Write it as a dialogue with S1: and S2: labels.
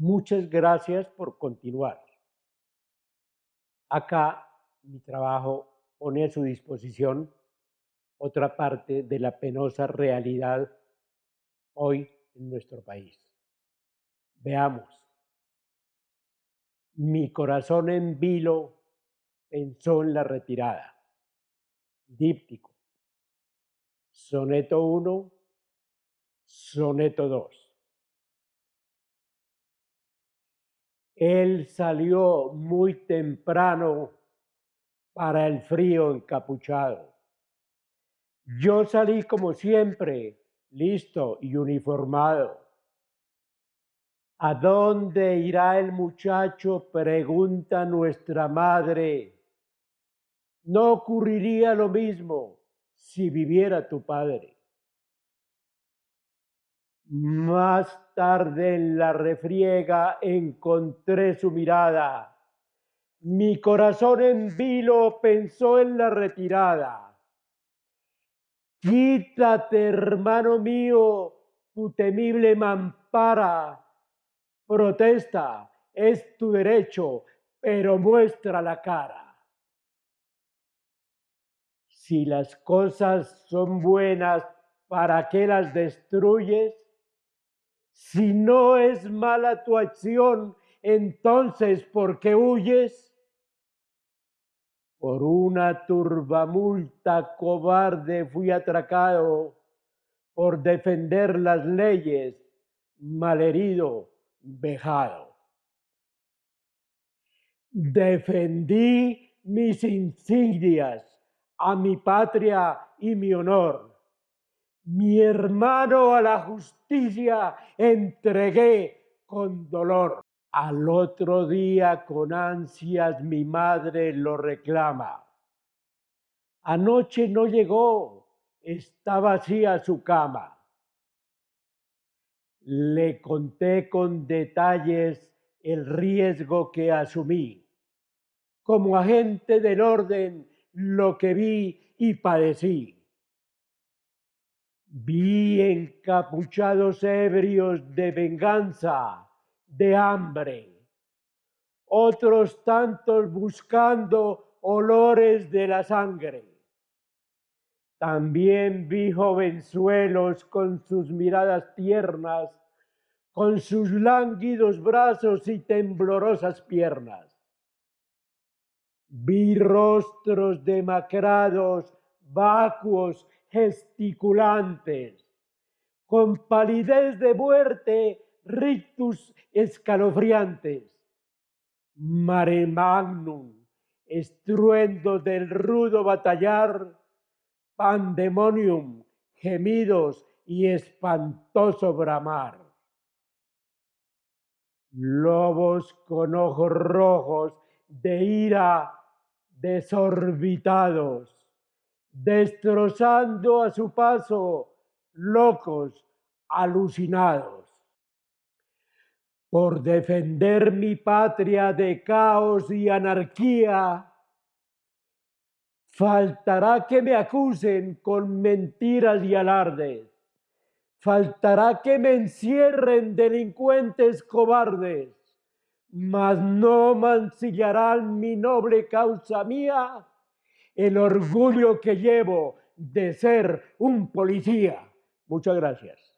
S1: Muchas gracias por continuar. Acá mi trabajo pone a su disposición otra parte de la penosa realidad hoy en nuestro país. Veamos. Mi corazón en vilo pensó en la retirada. Díptico. Soneto 1, soneto 2. Él salió muy temprano para el frío encapuchado. Yo salí como siempre, listo y uniformado. ¿A dónde irá el muchacho? pregunta nuestra madre. No ocurriría lo mismo si viviera tu padre. Más tarde en la refriega encontré su mirada. Mi corazón en vilo pensó en la retirada. Quítate, hermano mío, tu temible mampara. Protesta, es tu derecho, pero muestra la cara. Si las cosas son buenas, ¿para qué las destruyes? Si no es mala tu acción, entonces ¿por qué huyes? Por una turbamulta cobarde fui atracado por defender las leyes, malherido, vejado. Defendí mis insignias, a mi patria y mi honor mi hermano a la justicia entregué con dolor. Al otro día con ansias mi madre lo reclama. Anoche no llegó, está vacía su cama. Le conté con detalles el riesgo que asumí. Como agente del orden, lo que vi y padecí. Vi encapuchados ebrios de venganza, de hambre, otros tantos buscando olores de la sangre. También vi jovenzuelos con sus miradas tiernas, con sus lánguidos brazos y temblorosas piernas. Vi rostros demacrados, vacuos gesticulantes, con palidez de muerte, rictus escalofriantes, mare magnum, estruendo del rudo batallar, pandemonium, gemidos y espantoso bramar. Lobos con ojos rojos de ira desorbitados destrozando a su paso locos, alucinados. Por defender mi patria de caos y anarquía, faltará que me acusen con mentiras y alardes. Faltará que me encierren delincuentes cobardes, mas no mancillarán mi noble causa mía el orgullo que llevo de ser un policía. Muchas gracias.